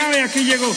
aquí llegó.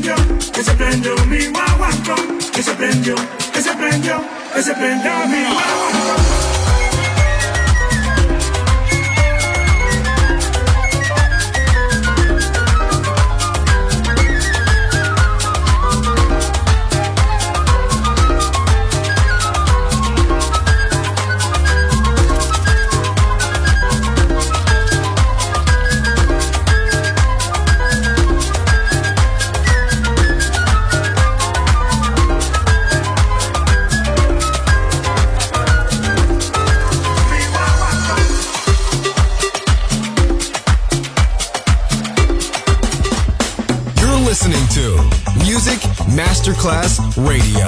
prendió, que se prendió mi guaguancó, que se prendió, que se prendió, que se prendió mi guaguancó. Class Radio.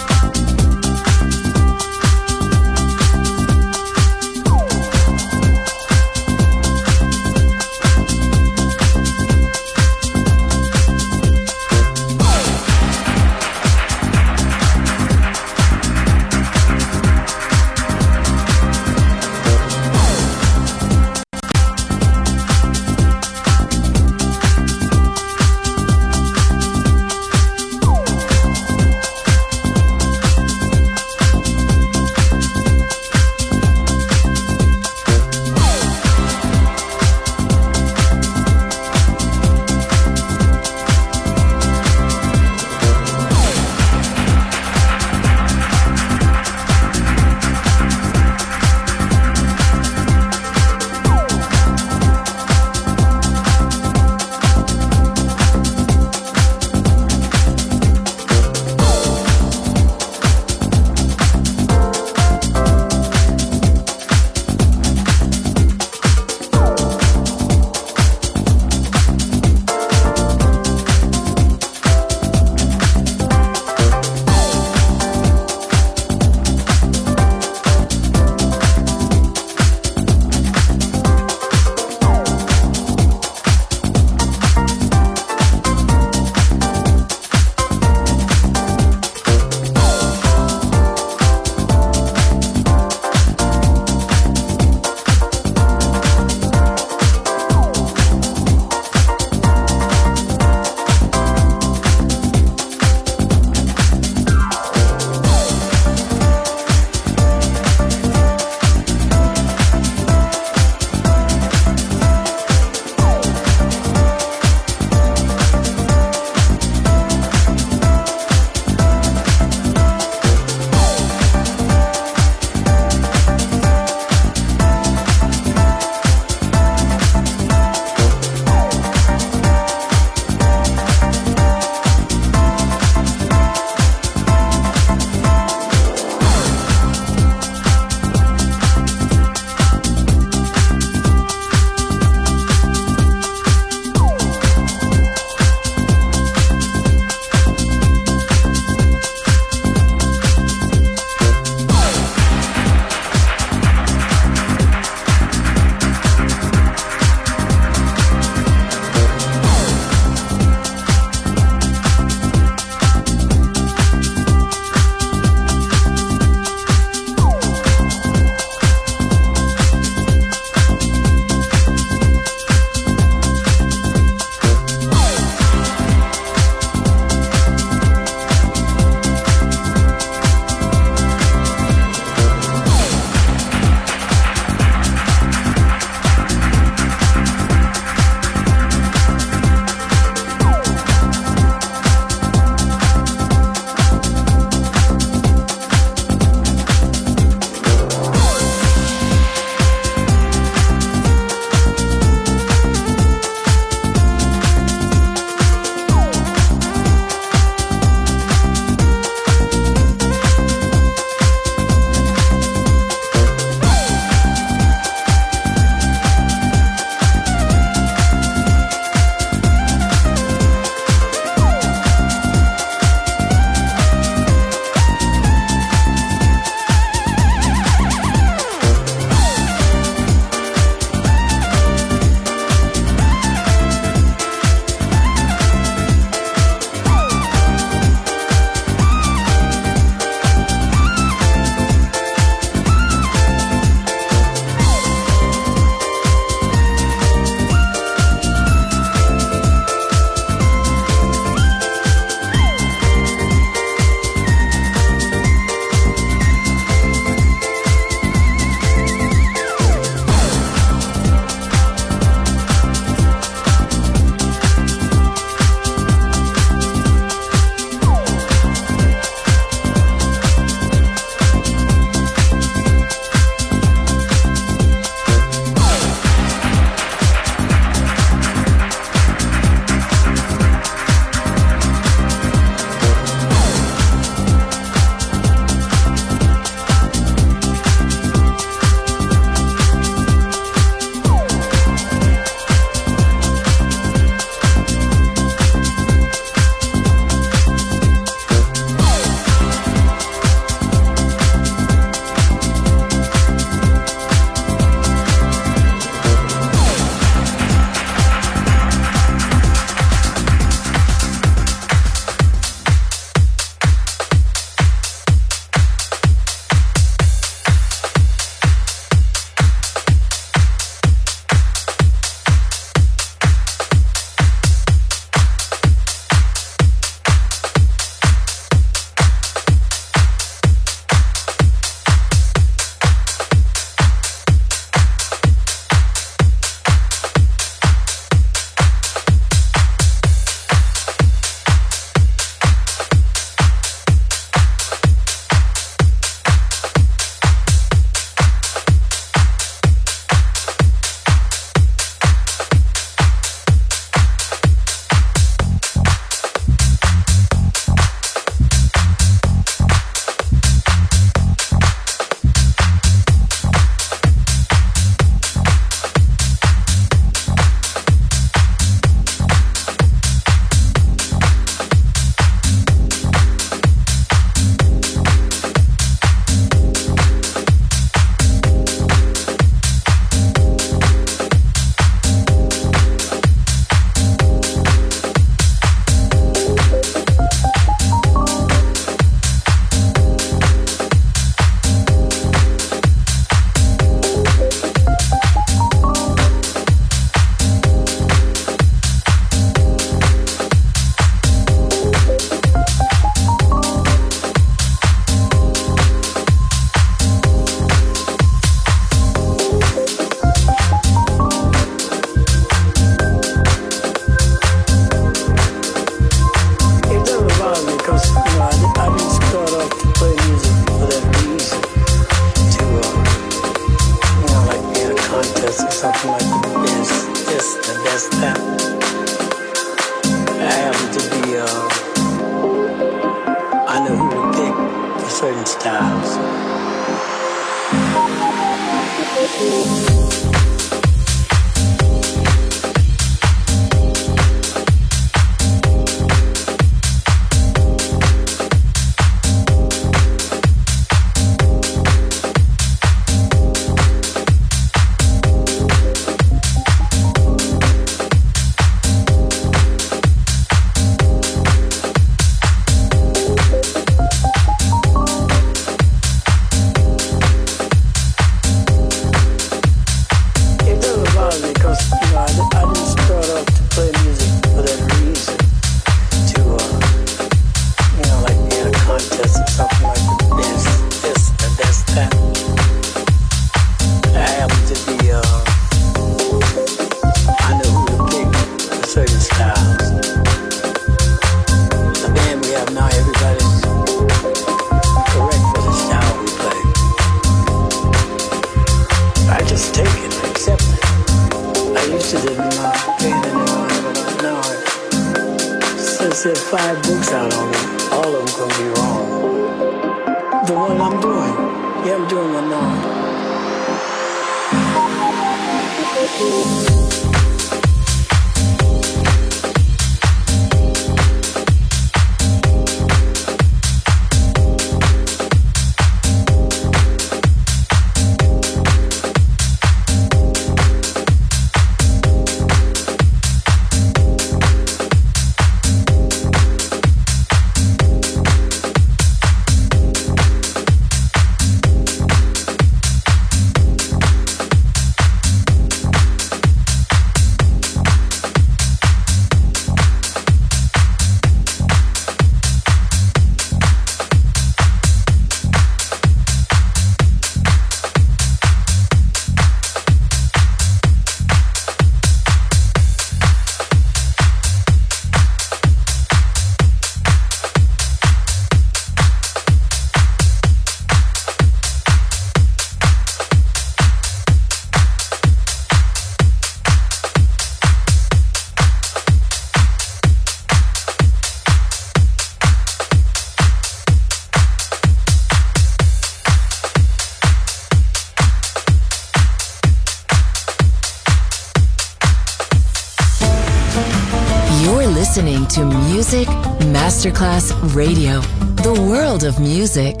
listening to Music Masterclass Radio, the world of music.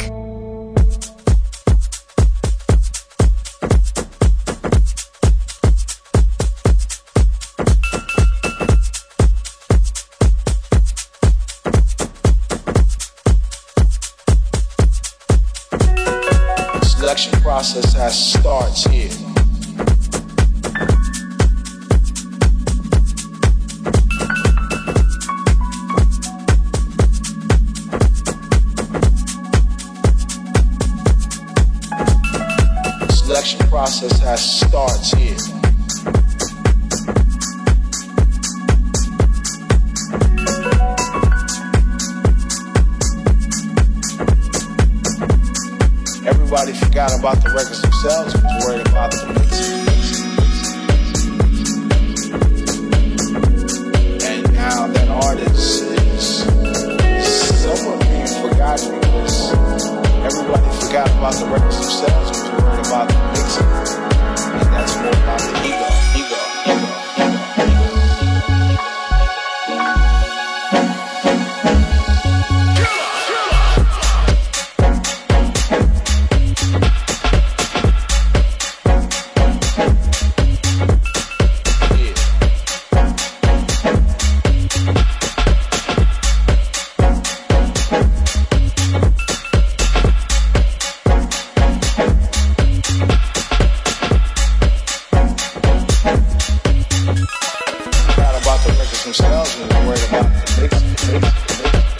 Selection process has starts here. process how starts here. Everybody forgot about the records themselves, was worried about the themselves and they're worried about the mix, mix, mix.